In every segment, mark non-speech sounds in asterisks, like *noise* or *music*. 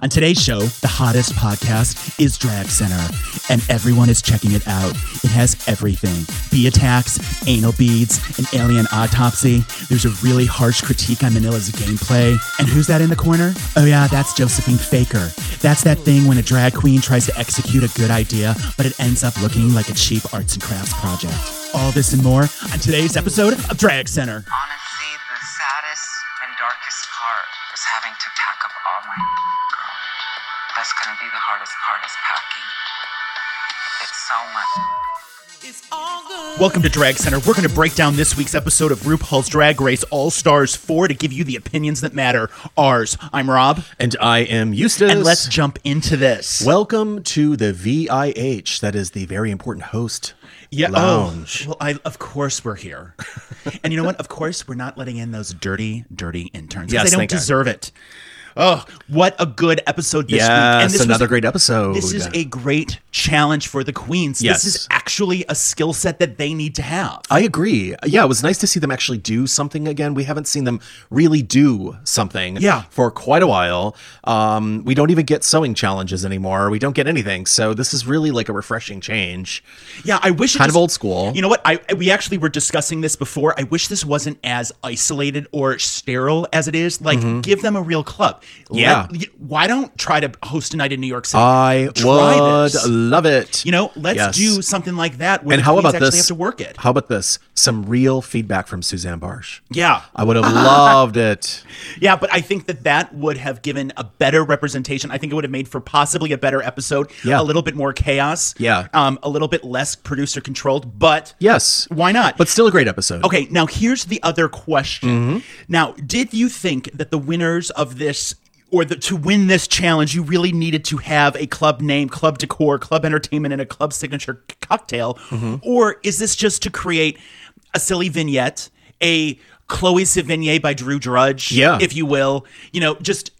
On today's show, the hottest podcast is Drag Center, and everyone is checking it out. It has everything bee attacks, anal beads, an alien autopsy. There's a really harsh critique on Manila's gameplay. And who's that in the corner? Oh, yeah, that's Josephine Faker. That's that thing when a drag queen tries to execute a good idea, but it ends up looking like a cheap arts and crafts project. All this and more on today's episode of Drag Center. Welcome to Drag Center. We're going to break down this week's episode of RuPaul's Drag Race All Stars 4 to give you the opinions that matter. Ours. I'm Rob, And I am Eustace. and let's jump into this. Welcome to the VIH. That is the very important host yeah, oh, lounge. Oh, well, I, of course we're here. *laughs* and you know what? Of course we're not letting in those dirty, dirty interns. Yes, they don't thank God. deserve it. Oh, what a good episode this week. Yes, this was- another great episode. This is a great challenge for the queens. Yes. This is actually a skill set that they need to have. I agree. Yeah, it was nice to see them actually do something again. We haven't seen them really do something Yeah. for quite a while. Um, we don't even get sewing challenges anymore. We don't get anything. So this is really like a refreshing change. Yeah, I wish it Kind of old school. You know what? I we actually were discussing this before. I wish this wasn't as isolated or sterile as it is. Like, give them a real club. Yeah. Let- why don't try to host a night in New York City? I Try would this. love it. You know, let's Yes. do something like that. And how about actually this? have to work it. How about this? Some real feedback from Susanne Bartsch. Yeah, I would have *laughs* loved it. yeah, but I think that that would have given a better representation. I think it would have made for possibly a better episode. Yeah. a little bit more chaos. Yeah. um, a little bit less producer controlled, but Yes. why not? But still a great episode. Okay, now here's the other question. Mm-hmm. Now, did you think that the winners of this or the, to win this challenge, you really needed to have a club name, club decor, club entertainment, and a club signature c- cocktail? Mm-hmm. Or is this just to create a silly vignette, a Chloe Sevigny by Drew Drudge, Yeah. if you will? You know, just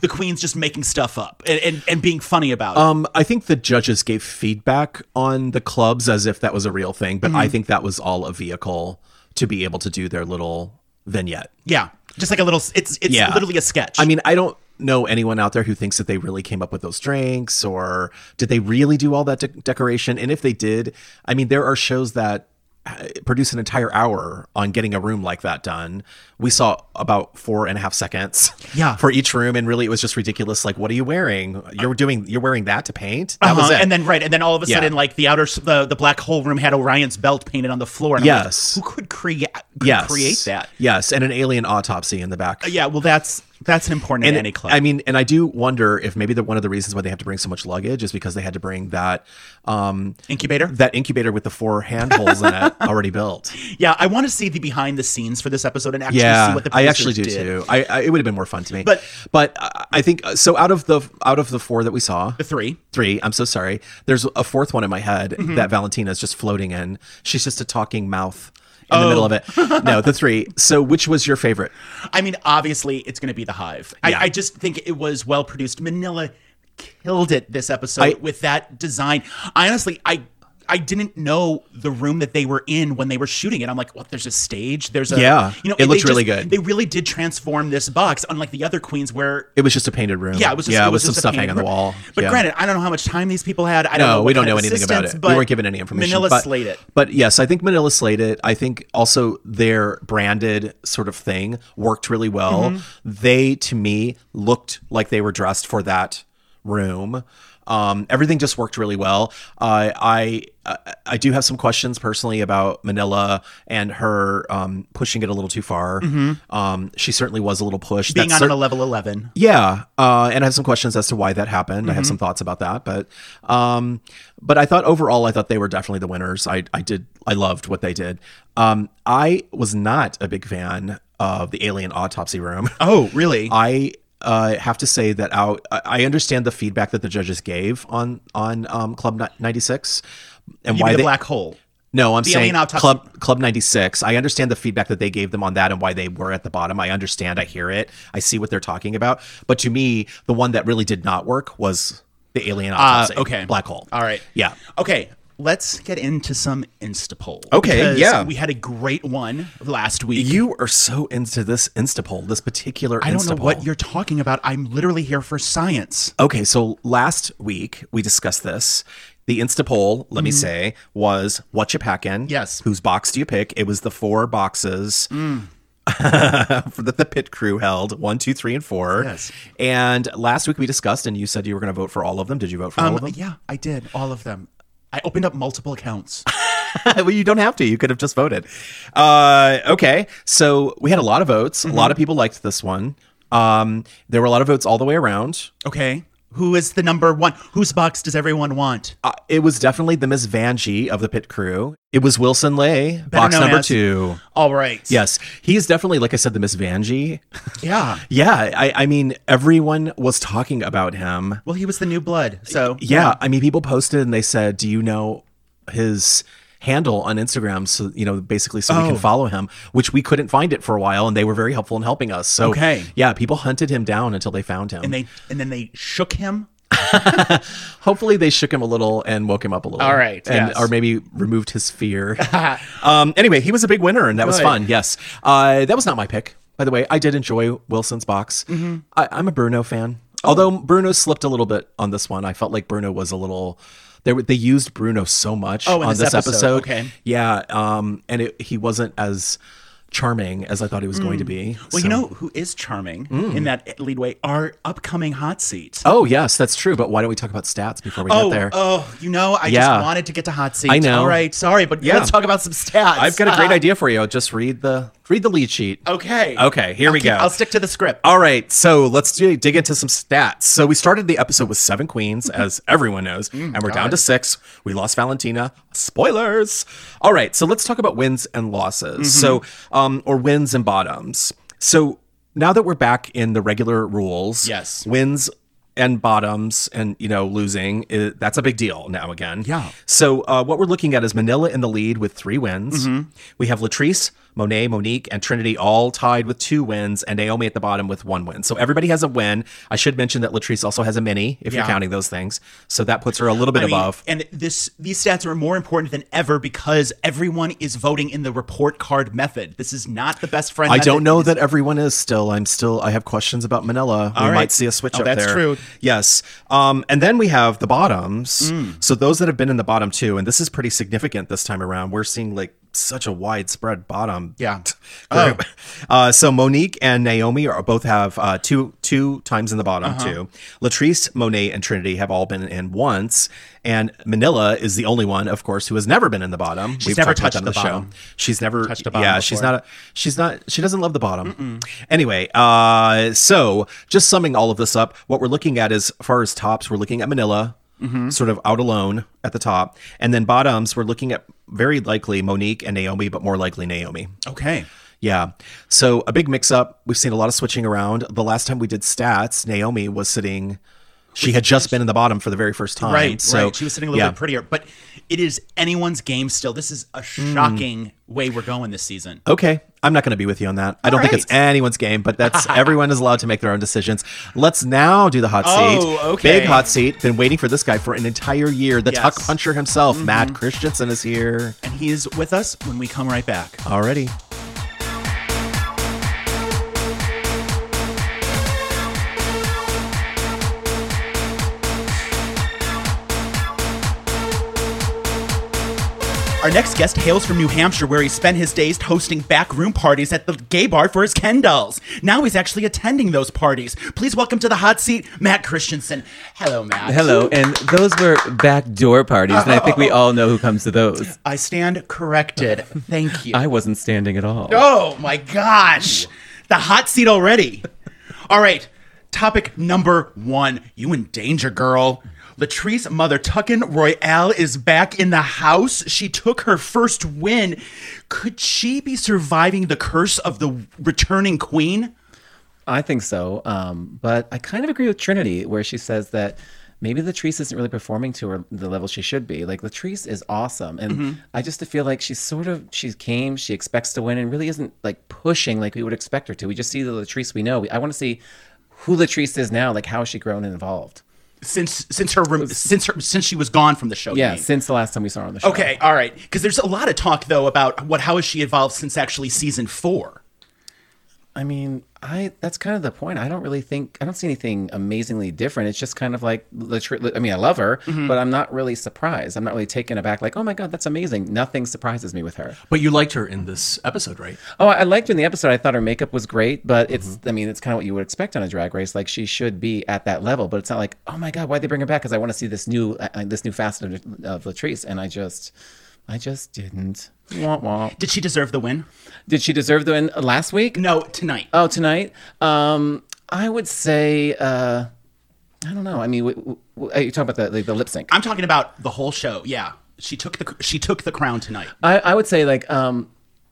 the queen's just making stuff up and, and, and being funny about it. Um, I think the judges gave feedback on the clubs as if that was a real thing, but Mm-hmm. I think that was all a vehicle to be able to do their little vignette. yeah, just like a little, it's, it's Yeah. literally a sketch. I mean, I don't know anyone out there who thinks that they really came up with those drinks or did they really do all that de- decoration? And if they did, I mean, there are shows that uh, produce an entire hour on getting a room like that done. We saw about four and a half seconds *laughs* Yeah. for each room. And really, it was just ridiculous. Like, what are you wearing? You're doing, you're weering that to paint? That was Uh-huh, it. And then right, and then all of a Yeah. sudden, like the outer, the, the black hole room had Orion's belt painted on the floor. And I'm like, Yes. who could create yes. create that? Yes. And an alien autopsy in the back. Yeah, well, that's that's an important in any club. I mean, and I do wonder if maybe the, one of the reasons why they have to bring so much luggage is because they had to bring that um, Incubator. that incubator with the four handholds in it *laughs* already built. yeah, I want to see the behind the scenes for this episode and actually see Yeah, what the I actually do did. too. I, I it would have been more fun to me, But- but I- I think uh, so. Out of the out of the four that we saw, The three. three. I'm so sorry. There's a fourth one in my head Mm-hmm. that Valentina's just floating in. She's just a talking mouth Oh. in the middle of it. No, the three. So which was your favorite? I mean, obviously, it's going to be the Hive. Yeah. I, I just think it was well produced. Manila killed it this episode I- with that design. I honestly, I. I didn't know the room that they were in when they were shooting it. I'm like, what? There's a stage. There's a Yeah, You know, it looks they really good. They really did transform this box, unlike the other queens where It was just a painted room. Yeah, it was just, yeah, it was some just a stuff hanging on the wall. But Yeah. granted, I don't know how much time these people had. I don't No, know. we don't know anything about it. But we weren't given any information. Manila but, slayed it. But yes, I think Manila slayed it. I think also their branded sort of thing worked really well. Mm-hmm. They, to me, looked like they were dressed for that room. Um, everything just worked really well. Uh, I I I do have some questions personally about Manila and her um, pushing it a little too far. Um, she certainly was a little pushed. Mm-hmm. Being That's on cer- a level 11. yeah, uh, and I have some questions as to why that happened. I have Mm-hmm. some thoughts about that, but um, but I thought overall, I thought they were definitely the winners. I I did I loved what they did. Um, I was not a big fan of the alien autopsy room. Oh, really? *laughs* I uh, have to say that. I I understand the feedback that the judges gave on on um, Club ninety six, and you why the they. black hole. no, I'm the saying alien autopsy- Club Club 96. I understand the feedback that they gave them on that and why they were at the bottom. I understand. I hear it. I see what they're talking about. But to me, the one that really did not work was the alien autopsy. Uh, okay. Black hole. All right. Yeah. Okay. Let's get into some Instapoll. Okay, yeah. We had a great one last week. You are so into this Instapoll, this particular I don't Instapoll. know what you're talking about. I'm literally here for science. Okay, so last week we discussed this. The Insta poll, let me say, was what you packing? Mm-hmm. Yes. Whose box do you pick? It was the four boxes Mm. *laughs* that the pit crew held one, two, three, and four. Yes. And last week we discussed, and you said you were going to vote for all of them. Did you vote for all Um, of them? yeah, I did all of them. I opened up multiple accounts. *laughs* well, you don't have to. You could have just voted. Uh, okay, so we had a lot of votes. A lot of people liked this one. Um, there were a lot of votes all the way around. Okay. Who is the number one? Whose box does everyone want? Uh, it was definitely the Miss Vanjie of the pit crew. It was Wilson Lay, box number as- two. All right. Yes, he is definitely, like I said, the Miss Vanjie. *laughs* Yeah. yeah, I, I mean, everyone was talking about him. Well, he was the new blood. So Yeah, I mean, people posted and they said, "Do you know his handle on Instagram?" So you know, basically, so we Oh. can follow him. Which we couldn't find it for a while, and they were very helpful in helping us. So Okay. yeah, people hunted him down until they found him. and they and then they shook him. *laughs* Hopefully, they shook him a little and woke him up a little. All right, and yes. or maybe removed his fear. *laughs* um. Anyway, he was a big winner, and that was fun. Yes. Uh, that was not my pick, by the way. I did enjoy Wilson's box. Mm-hmm. I, I'm a Bruno fan. Although Bruno slipped a little bit on this one, I felt like Bruno was a little. They were, they used Bruno so much Oh, on this this, episode, episode. okay. Yeah. Um. And it, he wasn't as charming as I thought he was going to be. Mm. Well, so- you know who is charming in that lead way? Our upcoming hot seat. Oh yes, that's true. But why don't we talk about stats before we Oh, get there? oh, you know, I Yeah. just wanted to get to hot seat. I know. All right, sorry, but Yeah. let's talk about some stats. I've got a great *laughs* idea for you. Just read the read the lead sheet. Okay. Okay, here I'll we keep- go. I'll stick to the script. All right, so let's do, dig into some stats. So we started the episode with seven queens, as everyone knows, and we're down to six. We lost Valentina. Spoilers. All right, so let's talk about wins and losses. So, um, or wins and bottoms. So now that we're back in the regular rules, Yes. wins and bottoms, and you know losing i that's a big deal now again. Yeah. So uh, what we're looking at is Manila in the lead with three wins. Mm-hmm. We have Latrice, Monet, Monique, and Trinity all tied with two wins, and Naomi at the bottom with one win. So everybody has a win. I should mention that Latrice also has a mini, if Yeah. you're counting those things. So that puts her a little bit I mean, above. and this these stats are more important than ever because everyone is voting in the report card method. This is not the best friend. I method. don't know that everyone is still. I'm still. I have questions about Manila. we All right. might see a switch Oh, up that's there. true. Yes. Um, and then we have the bottoms. Mm. So those that have been in the bottom two, and this is pretty significant this time around. We're seeing like such a widespread bottom. Yeah. *laughs* group. Uh, so Monique and Naomi are both have uh, two two times in the bottom Uh-huh. too. Latrice, Monet, and Trinity have all been in once, and Manila is the only one, of course, who has never been in the bottom. She's never talked about touched that the bottom. She's never Touched a bottom Yeah, she's not. A, she's not. She doesn't love the bottom. Anyway, uh, so just summing all of this up, what we're looking at is, as far as tops, we're looking at Manila. Mm-hmm. Sort of out alone at the top, and then bottoms. We're looking at very likely Monique and Naomi, but more likely Naomi. Okay. Yeah. So a big mix up. We've seen a lot of switching around. The last time we did stats, Naomi was sitting. She had just been in the bottom for the very first time. Right, So right. She was sitting a little yeah. bit prettier, but it is anyone's game still. This is a shocking way we're going this season. Okay, I'm not going to be with you on that. I don't think it's anyone's game, but that's *laughs* everyone is allowed to make their own decisions. Let's now do the hot seat. Oh, okay. Big hot seat. Been waiting for this guy for an entire year. The Yes. tuck puncher himself, Mm-hmm. Matt Christensen, is here And he is with us when we come right back. already. Our next guest hails from New Hampshire, where he spent his days hosting backroom parties at the gay bar for his Ken dolls. Now he's actually attending those parties. Please welcome to the hot seat, Matt Christensen. Hello, Matt. Hello, and those were backdoor parties, and I think we all know who comes to those. *laughs* I stand corrected. Thank you. I wasn't standing at all. Oh my gosh. The hot seat already. All right. Topic number one. You in danger, girl. Latrice Mother Tuckin Royale is back in the house. She took her first win. Could she be surviving the curse of the returning queen? I think so, um, but I kind of agree with Trinity, where she says that maybe Latrice isn't really performing to her the level she should be. Like Latrice is awesome, and I just feel like she's sort of she came, she expects to win, and really isn't like pushing like we would expect her to. We just see the Latrice we know. I want to see who Latrice is now, like how has she grown and evolved. Since since her since her since she was gone from the show. Yeah, since the last time we saw her on the show. Okay, all right. Because there's a lot of talk though about what how has she evolved since actually season four. I mean, I that's kind of the point. I don't really think I don't see anything amazingly different. It's just kind of like the. I mean, I love her, Mm-hmm. but I'm not really surprised. I'm not really taken aback. Like, oh my god, that's amazing. Nothing surprises me with her. But you liked her in this episode, right? Oh, I liked her in the episode. I thought her makeup was great, but it's. Mm-hmm. I mean, it's kind of what you would expect on a drag race. Like she should be at that level, but it's not like, oh my god, why'd they bring her back? Because I want to see this new, uh, this new facet of, of Latrice, and I just, I just didn't. Wah, wah. Did she deserve the win? Did she deserve the win last week? No, tonight. Oh, tonight. Um, I would say. Uh, I don't know. I mean, w- w- w- are you talking about the the, the lip sync? I'm talking about the whole show. Yeah, she took the she took the crown tonight. I, I would say like um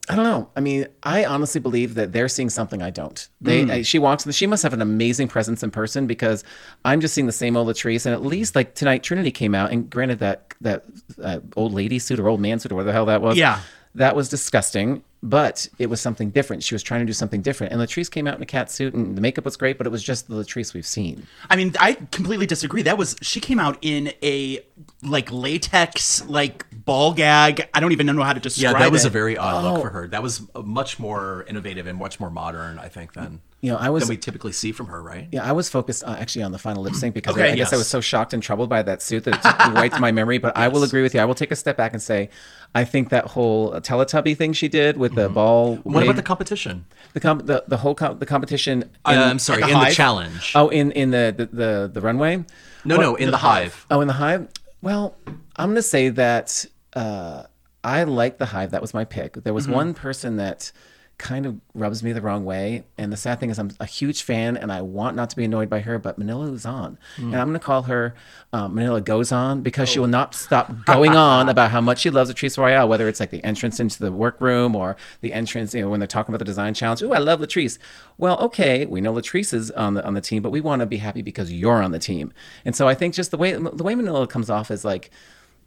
I don't know. I mean, I honestly believe that they're seeing something I don't. They I- she walks. She must have an amazing presence in person because I'm just seeing the same old Latrice. And at least like tonight, Trinity came out and granted that that uh, old lady suit or old man suit or whatever the hell that was. Yeah. that was disgusting. But it was something different. She was trying to do something different. And Latrice came out in a cat suit, and the makeup was great, but it was just the Latrice we've seen. I mean, I completely disagree. That was she came out in a like latex like ball gag. I don't even know how to describe. It. Yeah, that was it. a very odd Oh. look for her. That was uh, much more innovative and much more modern, I think, than You know, I was than we typically see from her, right? Yeah, I was focused uh, actually on the final lip sync because Okay, I, I guess I was so shocked and troubled by that suit that it took me right to my *laughs* memory. But I will agree with you. I will take a step back and say, I think that whole Teletubby thing she did with the ball. Mm-hmm. What wig- about the competition? the, com- the the whole com- the competition? Uh, in- I'm sorry, the in the challenge. Oh, in in the the the, the runway. no, no, in the, hive. Oh, in the hive. Well, I'm gonna say that uh, I like the hive. That was my pick. There Mm-hmm. was one person that kind of rubs me the wrong way, and the sad thing is, I'm a huge fan, and I want not to be annoyed by her. But Manila Luzon, Mm. and I'm gonna call her um, Manila Goes On because she will not stop going on about how much she loves Latrice Royale, whether it's like the entrance into the workroom or the entrance, you know, when they're talking about the design challenge. Oh, I love Latrice. Well, okay, we know Latrice is on the on the team, but we want to be happy because you're on the team. And so I think just the way the way Manila comes off is like.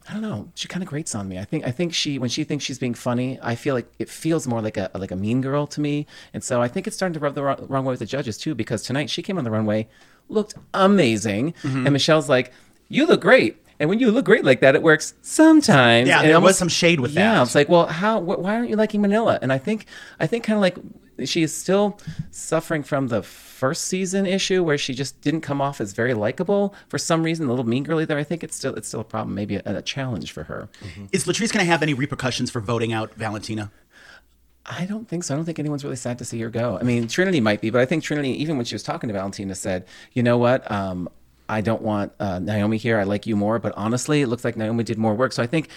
I don't know. She kind of grates on me. I think. I think she, when she thinks she's being funny, I feel like it feels more like a like a mean girl to me. And so I think it's starting to rub the wrong, wrong way with the judges too. Because tonight she came on the runway, looked amazing, Mm-hmm. and Michelle's like, "You look great." And when you look great like that, it works sometimes. Yeah, And there was some shade with that. yeah, it's like, well, how? Wh- why aren't you liking Manila? And I think, I think, kind of like she is still suffering from the first season issue where she just didn't come off as very likable for some reason. A little mean girly there. I think it's still it's still a problem, maybe a, a challenge for her. Is Latrice going to have any repercussions for voting out Valentina? I don't think so. I don't think anyone's really sad to see her go. I mean, Trinity might be, but I think Trinity, even when she was talking to Valentina, said, "You know what? Um, I don't want uh, Naomi here. I like you more, but honestly, it looks like Naomi did more work." So I think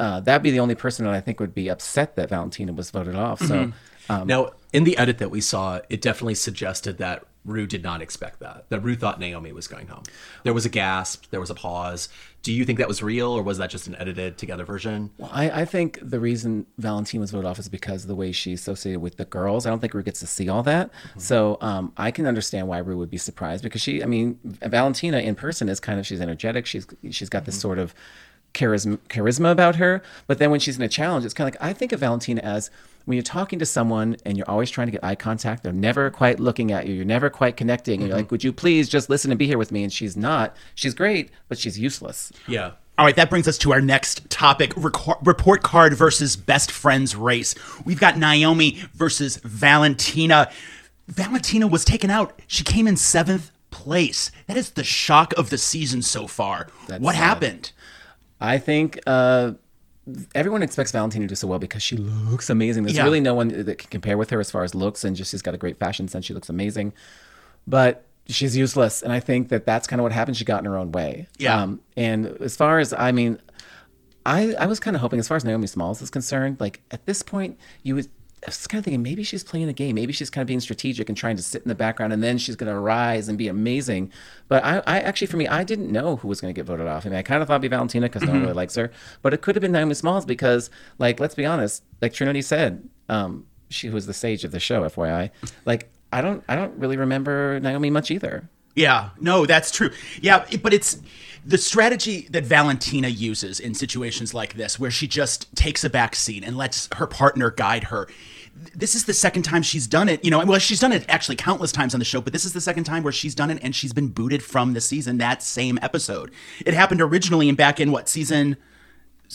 uh, that'd be the only person that I think would be upset that Valentina was voted off. So. Um, Now, in the edit that we saw, it definitely suggested that Ru did not expect that. That Ru thought Naomi was going home. There was a gasp, there was a pause. Do you think that was real, or was that just an edited together version? Well, I, I think the reason Valentine was voted off is because of the way she's associated with the girls. I don't think Ru gets to see all that. So um, I can understand why Ru would be surprised because she, I mean, Valentina in person is kind of, she's energetic. She's She's got this sort of charisma, charisma about her. But then when she's in a challenge, it's kind of like, I think of Valentina as when you're talking to someone and you're always trying to get eye contact, they're never quite looking at you. You're never quite connecting. And you're like, would you please just listen and be here with me? And she's not. She's great, but she's useless. Yeah. All right, that brings us to our next topic reco- report card versus best friends race. We've got Naomi versus Valentina. Valentina was taken out. She came in seventh place. That is the shock of the season so far. That's what sad. happened? I think uh, everyone expects Valentina to do so well because she looks amazing. There's Yeah. really no one that can compare with her as far as looks, and just she's got a great fashion sense. She looks amazing, but she's useless. And I think that that's kind of what happened. She got in her own way. Yeah. Um, and as far as I mean, I I was kind of hoping, as far as Naomi Smalls is concerned, like at this point, you would. I was kind of thinking maybe she's playing a game. Maybe she's kind of being strategic and trying to sit in the background, and then she's going to rise and be amazing. But I, I actually, for me, I didn't know who was going to get voted off. I mean, I kind of thought it'd be Valentina because no one really likes her, but it could have been Naomi Smalls because, like, let's be honest, like Trinity said, um, she was the sage of the show, FYI. Like, I don't, I don't really remember Naomi much either. Yeah, no, that's true. Yeah, but it's the strategy that Valentina uses in situations like this, where she just takes a back seat and lets her partner guide her. this is the second time she's done it. You know, well, she's done it actually countless times on the show, but this is the second time where she's done it and she's been booted from the season that same episode. It happened originally in back in what season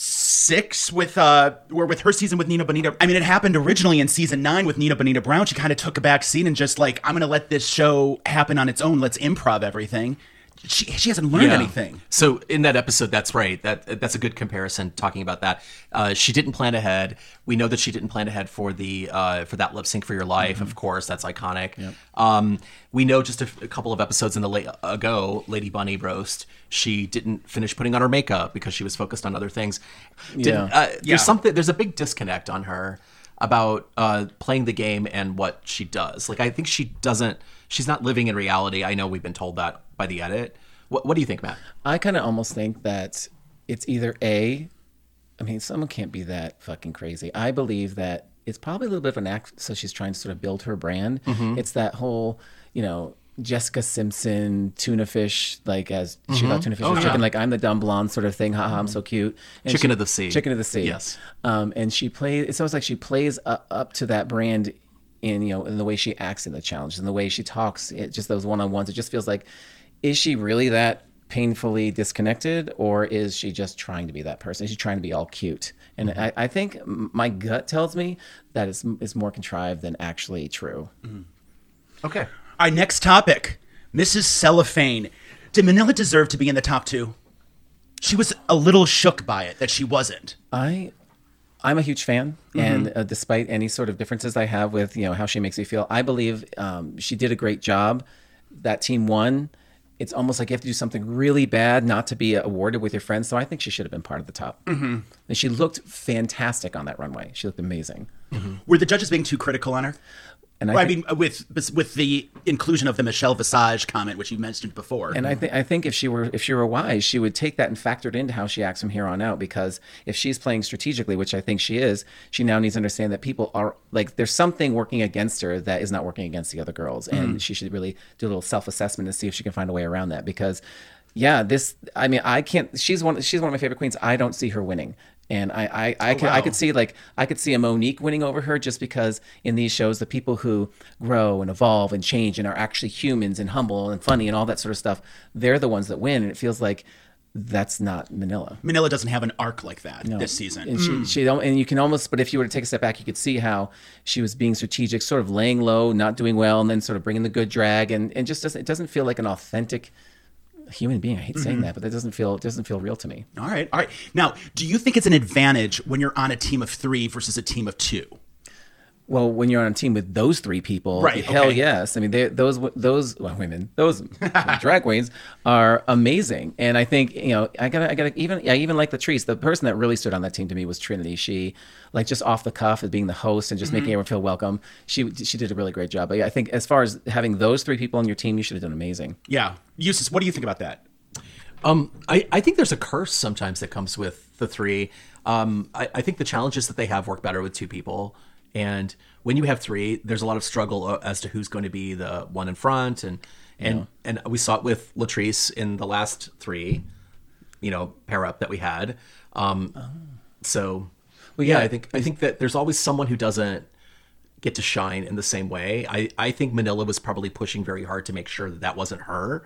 six with uh or with her season with Nina Bo'nina. I mean, it happened originally in season nine with Nina Bo'nina Brown. She kind of took a back seat and just like, I'm gonna let this show happen on its own. Let's improv everything. She she hasn't learned Yeah. anything. So in that episode, that's right. That that's a good comparison. Talking about that, uh, she didn't plan ahead. We know that she didn't plan ahead for the uh, for that lip sync for your life. Mm-hmm. Of course, that's iconic. Um, we know just a couple of episodes in the la- ago, Lady Bunny roast. She didn't finish putting on her makeup because she was focused on other things. Didn't- Yeah. uh, there's Yeah. something. There's a big disconnect on her about uh, playing the game and what she does. Like I think she doesn't. She's not living in reality. I know we've been told that by the edit. What, what do you think, Matt? I kind of almost think that it's either A, I mean, someone can't be that fucking crazy. I believe that it's probably a little bit of an act, so she's trying to sort of build her brand. Mm-hmm. It's that whole, you know, Jessica Simpson tuna fish, like as she thought tuna fish was chicken, like I'm the dumb blonde sort of thing. Haha, I'm so cute. And Mm-hmm. Chicken she- of the sea. Chicken of the sea. Yes. Um, and she plays. It's almost like she plays up, up to that brand in you know in the way she acts in the challenges, in the way she talks. It just those one on ones. It just feels like, is she really that painfully disconnected, or is she just trying to be that person? Is she trying to be all cute? And mm-hmm. I, I think my gut tells me that it's, it's more contrived than actually true. Mm-hmm. Okay. Our next topic, Mrs. Cellophane. Did Manila deserve to be in the top two? She was a little shook by it that she wasn't. I I'm a huge fan, and uh, despite any sort of differences I have with you know how she makes me feel, I believe um, she did a great job. That team won. It's almost like you have to do something really bad not to be awarded with your friends. So I think she should have been part of the top. Mm-hmm. And she looked fantastic on that runway. She looked amazing. Were the judges being too critical on her? And I Well, I, mean, with with the inclusion of the Michelle Visage comment, which you mentioned before. And I think I think if she were if she were wise, she would take that and factor it into how she acts from here on out. Because if she's playing strategically, which I think she is, she now needs to understand that people are like there's something working against her that is not working against the other girls, and mm-hmm. she should really do a little self assessment and see if she can find a way around that. Because yeah, this I mean I can't. She's one she's one of my favorite queens. I don't see her winning. And I, I, I, oh, could, I could see like I could see a Monique winning over her just because in these shows the people who grow and evolve and change and are actually humans and humble and funny and all that sort of stuff they're the ones that win. And it feels like that's not Manila. Manila doesn't have an arc like that this season. and she, she don't and you can almost but if you were to take a step back you could see how she was being strategic sort of laying low not doing well and then sort of bringing the good drag and, and just doesn't it doesn't feel like an authentic human being I hate saying mm-hmm. that but that doesn't feel doesn't feel real to me all right, all right. Now, do you think it's an advantage when you're on a team of three versus a team of two? Well, when you're on a team with those three people, Right, hell okay. yes. I mean, they, those those well, women, those *laughs* drag queens are amazing, and I think you know, I gotta, I gotta even, I even like Latrice. The person that really stood on that team to me was Trinity. She, like, just off the cuff as being the host and just making everyone feel welcome. She she did a really great job. But yeah, I think as far as having those three people on your team, you should have done amazing. Yeah, Eustace, what do you think about that? Um, I, I think there's a curse sometimes that comes with the three. Um, I, I think the challenges that they have work better with two people. And when you have three, there's a lot of struggle uh, as to who's going to be the one in front. And and and we saw it with Latrice in the last three, you know, pair up that we had. Um, So, well, yeah, yeah. I think I think that there's always someone who doesn't get to shine in the same way. I, I think Manila was probably pushing very hard to make sure that that wasn't her.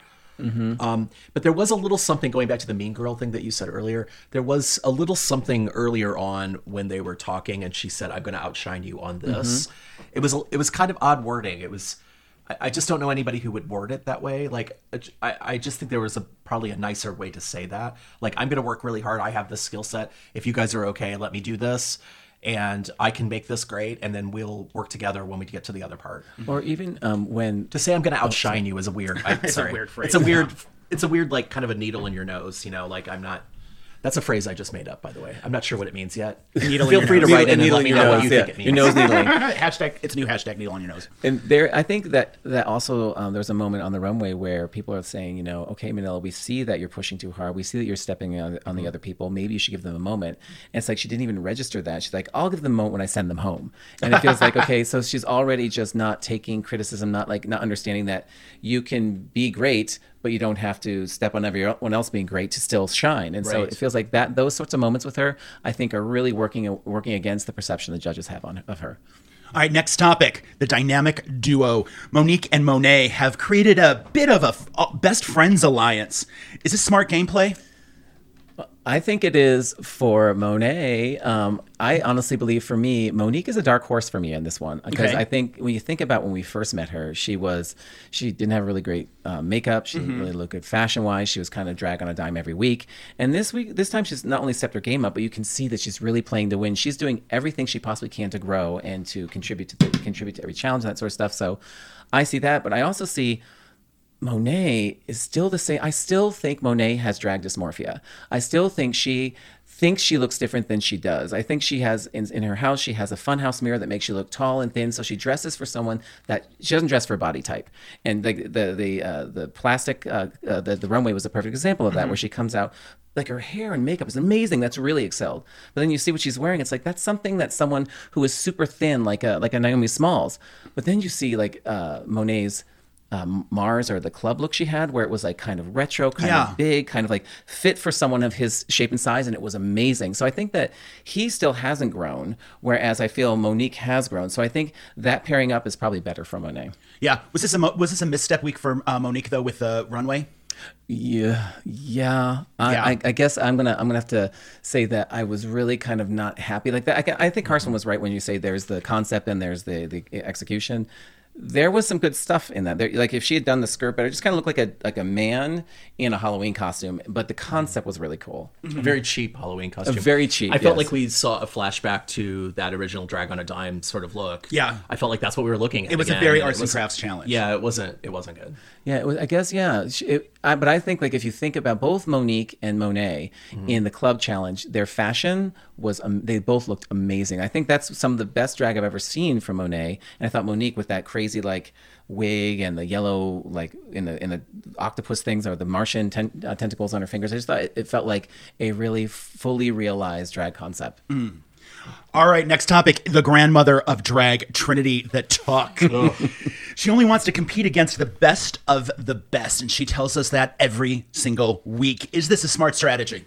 Um, but there was a little something going back to the mean girl thing that you said earlier. There was a little something earlier on when they were talking, and she said, "I'm going to outshine you on this." It was it was kind of odd wording. It was. I- I just don't know anybody who would word it that way. Like, I, I just think there was a probably a nicer way to say that. Like, I'm going to work really hard. I have this skill set. If you guys are okay, let me do this, and I can make this great, and then we'll work together when we get to the other part. Or even um, when To say I'm going to outshine you is a weird. *laughs* I, It's a sorry. weird phrase. It's a weird. It's a weird like kind of a needle in your nose. You know, like I'm not. That's a phrase I just made up, by the way. I'm not sure what it means yet. *laughs* Needle in Feel free nose. to write in and Needle let me know your what you yeah. think it means. Your nose needling. *laughs* hashtag it's a new hashtag needle on your nose. And there, I think that that also um, there's a moment on the runway where people are saying, you know, okay, Manila, we see that you're pushing too hard. We see that you're stepping on, on the other people. Maybe you should give them a moment. And it's like she didn't even register that. She's like, I'll give them a moment when I send them home. And it feels like *laughs* okay, so she's already just not taking criticism, not like not understanding that you can be great, but you don't have to step on everyone else being great to still shine. And so it feels like that those sorts of moments with her, I think, are really working working against the perception the judges have on of her. All right, next topic. The dynamic duo. Monique and Monet have created a bit of a best friends alliance. Is this smart gameplay? I think it is for Monet. Um, I honestly believe for me, Monique is a dark horse for me in this one because Okay. I think when you think about when we first met her, she was she didn't have really great uh, makeup. She didn't really look good fashion wise. She was kind of drag on a dime every week. And this week, this time, she's not only stepped her game up, but you can see that she's really playing to win. She's doing everything she possibly can to grow and to contribute to the, contribute to every challenge and that sort of stuff. So I see that, but I also see. Monet is still the same. I still think Monet has drag dysmorphia. I still think she thinks she looks different than she does. I think she has in, in her house she has a funhouse mirror that makes you look tall and thin. So she dresses for someone that she doesn't dress for body type. And the the the uh, the plastic uh, uh, the the runway was a perfect example of that, where she comes out like her hair and makeup is amazing. That's really excelled. But then you see what she's wearing. It's like that's something that someone who is super thin, like a like a Naomi Smalls. But then you see like uh, Monet's um, Mars or the club look she had, where it was like kind of retro, kind Yeah. of big, kind of like fit for someone of his shape and size, and it was amazing. So I think that he still hasn't grown, whereas I feel Monique has grown. So I think that pairing up is probably better for Monet. Yeah. Was this a was this a misstep week for uh, Monique though with the runway? Yeah, yeah. I, Yeah. I, I guess I'm gonna I'm gonna have to say that I was really kind of not happy like that. I, I think Carson was right when you say there's the concept and there's the the execution. There was some good stuff in that. There, like if she had done the skirt better, it just kind of looked like a like a man in a Halloween costume. But the concept was really cool. A very cheap Halloween costume. very cheap, I felt yes. like we saw a flashback to that original Drag on a Dime sort of look. Yeah. I felt like that's what we were looking at. It was a very and arts and crafts challenge. Yeah, it wasn't. It wasn't good. Yeah, it was, I guess yeah. She- It, I, but I think like if you think about both Monique and Monet in the club challenge, their fashion was um, they both looked amazing. I think that's some of the best drag I've ever seen from Monet. And I thought Monique with that crazy like wig and the yellow like in the in the octopus things or the Martian ten, uh, tentacles on her fingers. I just thought it, it felt like a really fully realized drag concept. All right, next topic the grandmother of drag, Trinity the Tuck. *laughs* she only wants to compete against the best of the best, and she tells us that every single week. Is this a smart strategy?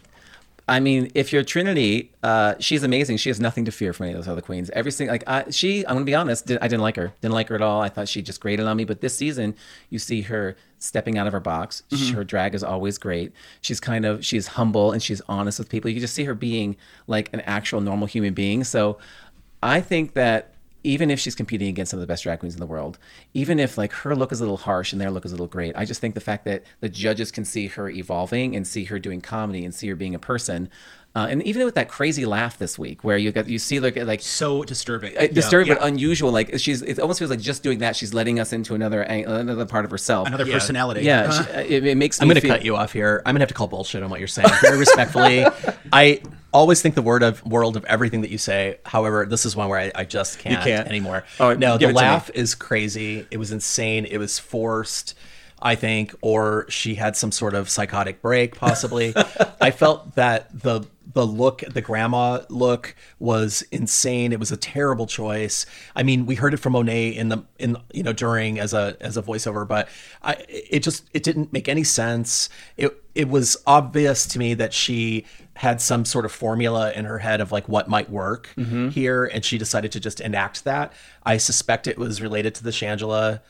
I mean, if you're Trinity, uh, she's amazing. She has nothing to fear from any of those other queens. Every single like I, she, I'm gonna be honest, did, I didn't like her. Didn't like her at all. I thought she just grated on me. But this season, you see her stepping out of her box. Her drag is always great. She's kind of she's humble and she's honest with people. You just see her being like an actual normal human being. So, I think that even if she's competing against some of the best drag queens in the world, even if like her look is a little harsh and their look is a little great, I just think the fact that the judges can see her evolving and see her doing comedy and see her being a person, uh, and even with that crazy laugh this week, where you got you see like like So disturbing. uh, disturbing Yeah. but unusual, like she's it almost feels like just doing that she's letting us into another another part of herself. Another personality. yeah, she, uh, it, it makes I'm me going to feel, cut you off here. I'm going to have to call bullshit on what you're saying very respectfully. *laughs* I always think the word of world of everything that you say. However, this is one where I, I just can't, can't? anymore. Oh, no, the it to me. laugh is crazy. It was insane. It was forced. I think, or she had some sort of psychotic break, possibly. *laughs* I felt that the the look, the grandma look, was insane. It was a terrible choice. I mean, we heard it from Monet in the in you know during as a as a voiceover, but I it just it didn't make any sense. It it was obvious to me that she had some sort of formula in her head of like what might work mm-hmm. here, and she decided to just enact that. I suspect it was related to the Shangela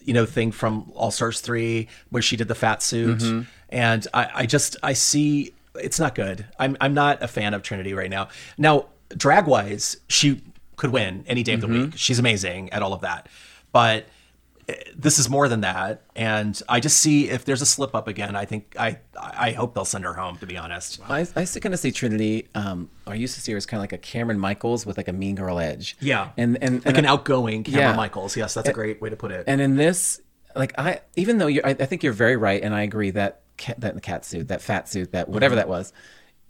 you know thing from All Stars three where she did the fat suit, mm-hmm. and I, I just I see it's not good. I'm I'm not a fan of Trinity right now. Now drag wise, she could win any day of the week. She's amazing at all of that, but eh, this is more than that and i just see if there's a slip up again i think i i hope they'll send her home to be honest I, I still kind of see Trinity, um, or I used to see her as kind of like a Kameron Michaels with like a mean girl edge. yeah and and, like and an outgoing Kameron Yeah. michaels yes that's a great way to put it And in this, like I, even though you're, I, I think you're very right, and I agree that cat, that cat suit, that fat suit, that whatever mm-hmm. that was,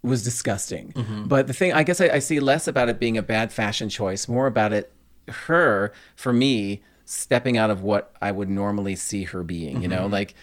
was disgusting. Mm-hmm. But the thing, I guess, I, I see less about it being a bad fashion choice, more about it, her for me stepping out of what I would normally see her being. You know, mm-hmm. like.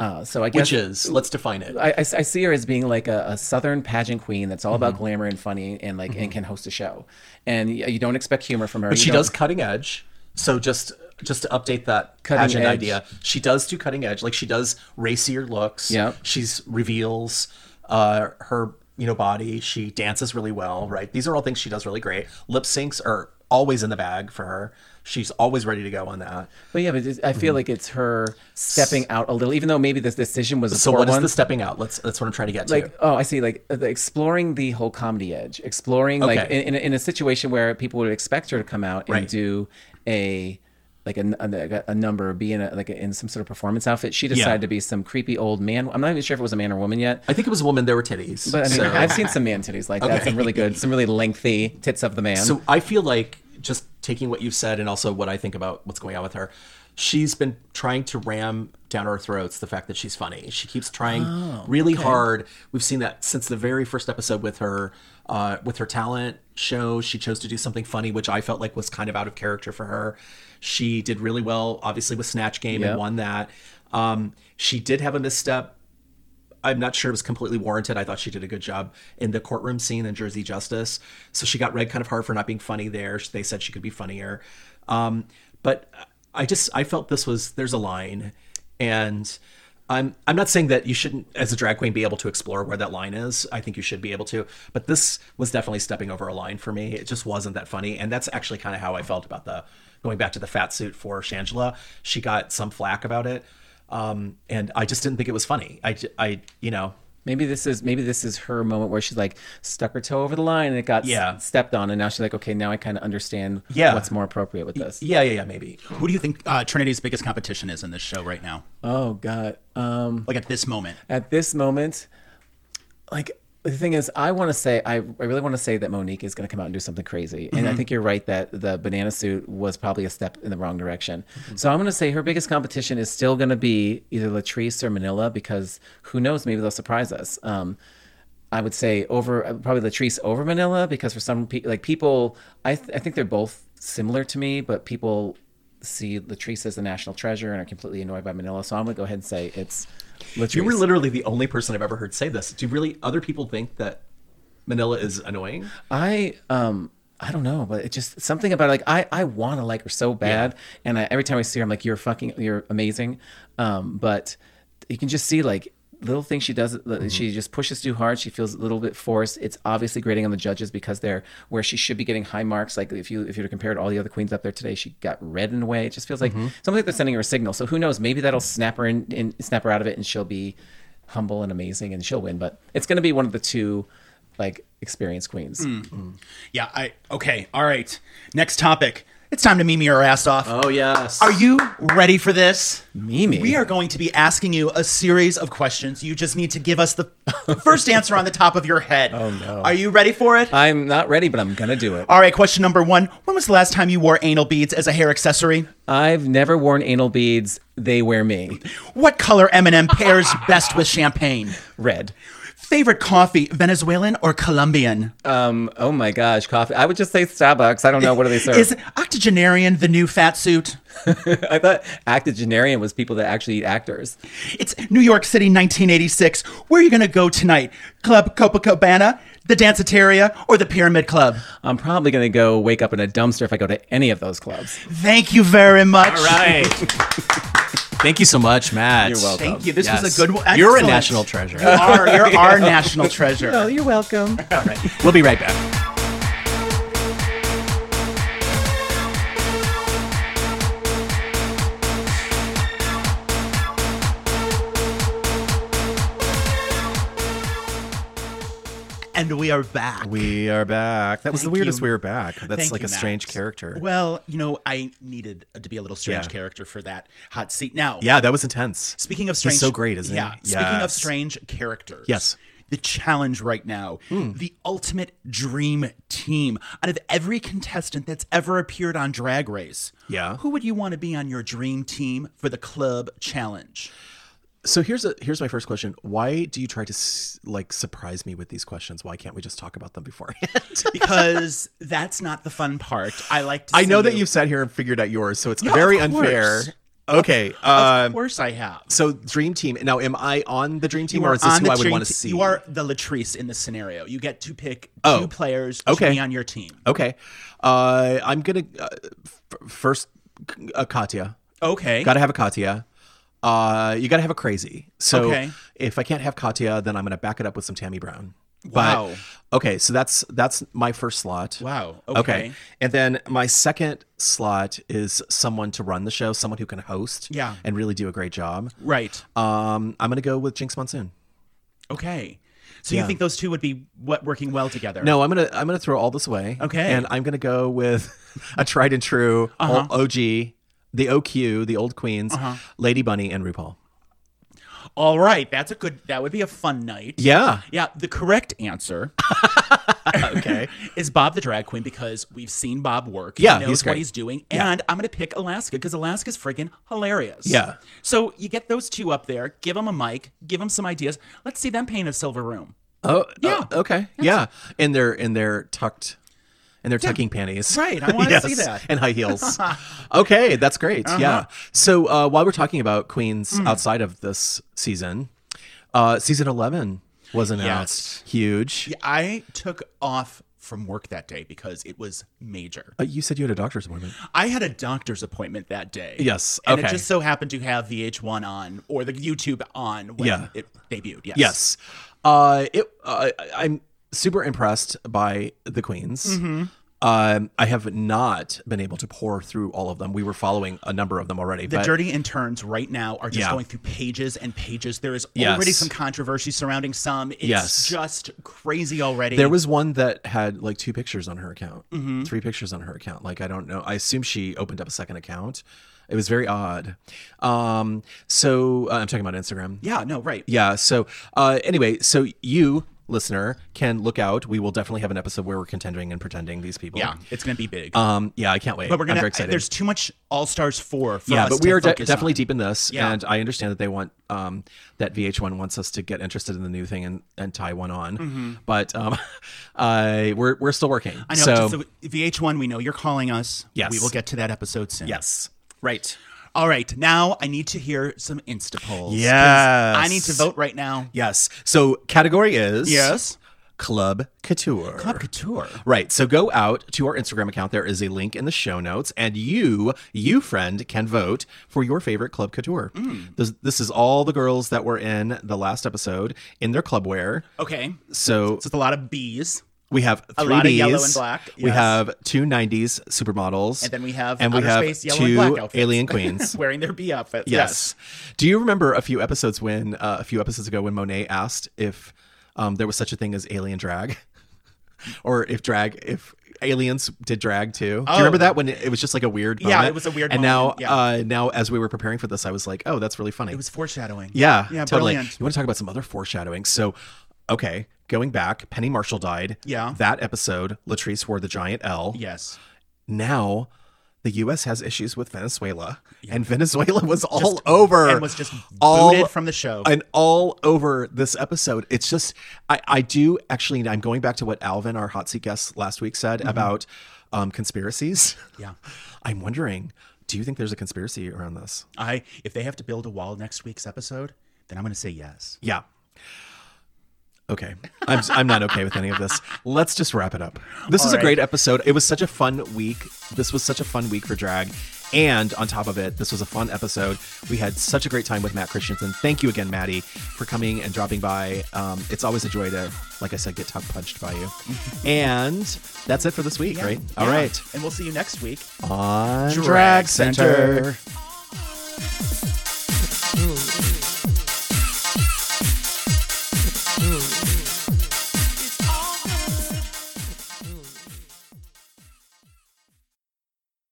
Uh, so I guess which is let's define it I, I, I see her as being like a, a southern pageant queen that's all about glamour and funny and like and can host a show, and y- you don't expect humor from her. But You she don't- does cutting edge. So just just to update that Cutting pageant edge. idea, she does do cutting edge. Like she does racier looks. Yeah, She's reveals uh, her you know body. She dances really well. Right. These are all things she does really great. Lip syncs are always in the bag for her. She's always ready to go on that. But yeah, but I feel like it's her stepping out a little, even though maybe this decision was a So what is one. the stepping out? Let's that's what I'm trying to get to. like oh i see like exploring the whole comedy edge exploring like in, in, a, in a situation where people would expect her to come out and Right. do a like a, a, a number be in a, like a, in some sort of performance outfit she decided to be some creepy old man i'm not even sure if it was a man or woman yet I think it was a woman. There were titties. but i mean so, i've seen some man titties like that some really good some really lengthy tits of the man so I feel like just taking what you've said and also what I think about what's going on with her. She's been trying to ram down our throats the fact that she's funny. She keeps trying Oh, really hard. We've seen that since the very first episode with her, uh, with her talent show. She chose to do something funny, which I felt like was kind of out of character for her. She did really well, obviously, with Snatch Game Yep. and won that. Um, she did have a misstep I'm not sure it was completely warranted. I thought she did a good job in the courtroom scene in Jersey Justice. So she got read kind of hard for not being funny there. They said she could be funnier. Um, but I just I felt this was there's a line, and I'm I'm not saying that you shouldn't as a drag queen be able to explore where that line is. I think you should be able to. But this was definitely stepping over a line for me. It just wasn't that funny, and that's actually kind of how I felt about the going back to the fat suit for Shangela. She got some flack about it um, and I just didn't think it was funny. I I you know, maybe this is maybe this is her moment where she's like stuck her toe over the line and it got s- Yeah. stepped on and now she's like okay now i kind of understand Yeah. what's more appropriate with this yeah, yeah, yeah, maybe. Who do you think uh, Trinity's biggest competition is in this show right now? oh god um Like at this moment. at this moment, like the thing is, I want to say, I, I really want to say that Monique is going to come out and do something crazy. And I think you're right that the banana suit was probably a step in the wrong direction. So I'm going to say her biggest competition is still going to be either Latrice or Manila because who knows, maybe they'll surprise us. Um, I would say over uh, probably Latrice over Manila because for some people, like people, I, th- I think they're both similar to me, but people see Latrice as the national treasure and are completely annoyed by Manila. So I'm going to go ahead and say it's Latrice. You were literally the only person I've ever heard say this. Do really other people think that Manila is annoying? I um I don't know, but it just something about it, like I I want to like her so bad, and I, every time I see her, I'm like, you're fucking, you're amazing. Um, but you can just see like little thing she does. Mm-hmm. She just pushes too hard. She feels a little bit forced. It's obviously grading on the judges because they're where she should be getting high marks. Like if you if you were to compare it to all the other queens up there today, she got red in a way. It just feels like Mm-hmm. something like they're sending her a signal. So who knows? Maybe that'll snap her in, in snap her out of it, and she'll be humble and amazing, and she'll win. But it's going to be one of the two like experienced queens. Yeah, I okay, all right. Next topic. It's time to meme our ass off. Oh yes. Are you ready for this? Mimi. We are going to be asking you a series of questions. You just need to give us the *laughs* first answer on the top of your head. Oh no. Are you ready for it? I'm not ready, but I'm gonna do it. All right, question number one. When was the last time you wore anal beads as a hair accessory? I've never worn anal beads. They wear me. What color M&M pairs best with champagne? Red. Favorite coffee, Venezuelan or Colombian? Um. Oh my gosh, coffee. I would just say Starbucks. I don't know. What do they serve? Is octogenarian the new fat suit? *laughs* I thought octogenarian was people that actually eat actors. It's New York City, 1986. Where are you going to go tonight? Club Copacabana, the Danceteria, or the Pyramid Club? I'm probably gonna go wake up in a dumpster if I go to any of those clubs. Thank you very much. All right. *laughs* Thank you so much, Matt. You're welcome. Thank you. This Yes. was a good one. You're a national treasure. You are. You're our *laughs* national treasure. Oh, you're welcome. All right. We'll be right back. And we are back. We are back. That was the weirdest you. we were back. That's Thank like you, a strange character. Well, you know, I needed to be a little strange Yeah. character for that hot seat. Now, yeah, that was intense. Speaking of strange, so great, isn't he? yeah, Speaking of Yes. strange characters, Yes. Hmm. The challenge right now, the ultimate dream team. Out of every contestant that's ever appeared on Drag Race, Yeah. who would you want to be on your dream team for the club challenge? So here's a here's my first question. Why do you try to like surprise me with these questions? Why can't we just talk about them beforehand? *laughs* Because that's not the fun part. I like to. I know that you- you've sat here and figured out yours, so it's Yeah, very unfair. Okay. Of Um, course, I have. so dream team. Now, am I on the dream team, or are is this on who the I would dream want to see? You are the Latrice in this scenario. You get to pick Oh. two players to Okay. be on your team. Okay. Uh, I'm gonna uh, f- first uh, Katya. Okay. Got to have a Katya. Uh, you got to have a crazy. So Okay. if I can't have Katya, then I'm gonna back it up with some Tammy Brown. Wow. But okay, so that's that's my first slot. Wow. Okay. Okay. And then my second slot is someone to run the show, someone who can host Yeah. and really do a great job. Right. Um, I'm gonna go with Jinkx Monsoon. Okay. So Yeah. you think those two would be what working well together? No, I'm gonna I'm gonna throw all this away. Okay. And I'm gonna go with *laughs* a tried and true Uh-huh. OG, the OQ, the old queens, Uh-huh. Lady Bunny and RuPaul. All right. That's a good. That would be a fun night. Yeah. Yeah. The correct answer *laughs* Okay. is Bob the drag queen because we've seen Bob work. Yeah, he knows he's what he's doing, and I'm gonna pick Alaska because Alaska's friggin' hilarious. Yeah. So you get those two up there, give them a mic, give them some ideas. Let's see them paint a silver room. Oh Yeah. oh, okay. Yeah. In their in their tucked in their tucking panties. Right, I wanna *laughs* see that. And high heels. *laughs* okay, that's great. Uh-huh. Yeah. So uh, while we're talking about queens Hmm. outside of this season, uh, season eleven was announced. Huge. Yeah, I took off from work that day because it was major. Uh, you said you had a doctor's appointment. I had a doctor's appointment that day. Yes, Okay. And it just so happened to have VH1 on or the YouTube on when Yeah. it debuted. Yes. Yes. Uh, it. Uh, I'm super impressed by the queens. Mm-hmm. Um, I have not been able to pour through all of them. We were following a number of them already. The but dirty interns right now are just Yeah. going through pages and pages. There is Yes. already some controversy surrounding some. It's Yes. just crazy already. There was one that had like two pictures on her account, Mm-hmm. three pictures on her account. Like I don't know. I assume she opened up a second account. It was very odd. Um, so uh, I'm talking about Instagram. Yeah, no, right. Yeah. So uh, anyway, so you listener can look out. We will definitely have an episode where we're contending and pretending these people. Yeah, it's going to be big. Um. Yeah. I can't wait. but we're I'm going very to excited. there's too much All Stars 4 for yeah, but we are de- definitely on. deep in this, Yeah. and I understand that they want um, that VH1 wants us to get interested in the new thing and, and tie one on, but um, *laughs* I we're we're still working. Mm-hmm. I know. So, just so VH1, we know you're calling us. Yes. We will get to that episode soon. yes, right. All right. Now I need to hear some Insta polls. 'cause Yes. I need to vote right now. Yes. So category is Yes. Club Couture. Club Couture. Right. So go out to our Instagram account. There is a link in the show notes, and you, you friend, can vote for your favorite Club Couture. Mm. This, this is all the girls that were in the last episode in their club wear. Okay. So So it's a lot of bees. We have A three lot of yellow and black, We have two '90s supermodels, And then we have and we have space yellow two and black outfits. alien *laughs* queens. wearing their bee outfits. Yes. Do you remember a few episodes when uh, a few episodes ago when Monet asked if um, there was such a thing as alien drag, *laughs* or if drag if aliens did drag too? Do you Oh. remember that when it, it was just like a weird? Yeah, it was a weird And moment, now, yeah. uh, now as we were preparing for this, I was like, oh, that's really funny. It was foreshadowing. yeah, Yeah. totally. Brilliant. You want to talk about some other foreshadowing? So, okay, going back, Penny Marshall died. Yeah. That episode, Latrice wore the giant L Yes. now the U.S. has issues with Venezuela, and Venezuela was all over and was just all booted from the show. and all over this episode. It's just I I do actually. I'm going back to what Alvin, our hot seat guest last week, said about um, conspiracies. Mm-hmm. Yeah. *laughs* I'm wondering, do you think there's a conspiracy around this? I if they have to build a wall next week's episode, then I'm going to say yes. Yeah. Okay. I'm, I'm not okay with any of this. Let's just wrap it up. This was a right. great episode. It was such a fun week. This was such a fun week for drag. And on top of it, this was a fun episode. We had such a great time with Matt Christensen. Thank you again, Maddie, for coming and dropping by. Um, it's always a joy to, like I said, get tongue punched by you. *laughs* and that's it for this week, right? All Yeah. right. And we'll see you next week. On Drag Drag Center. Center.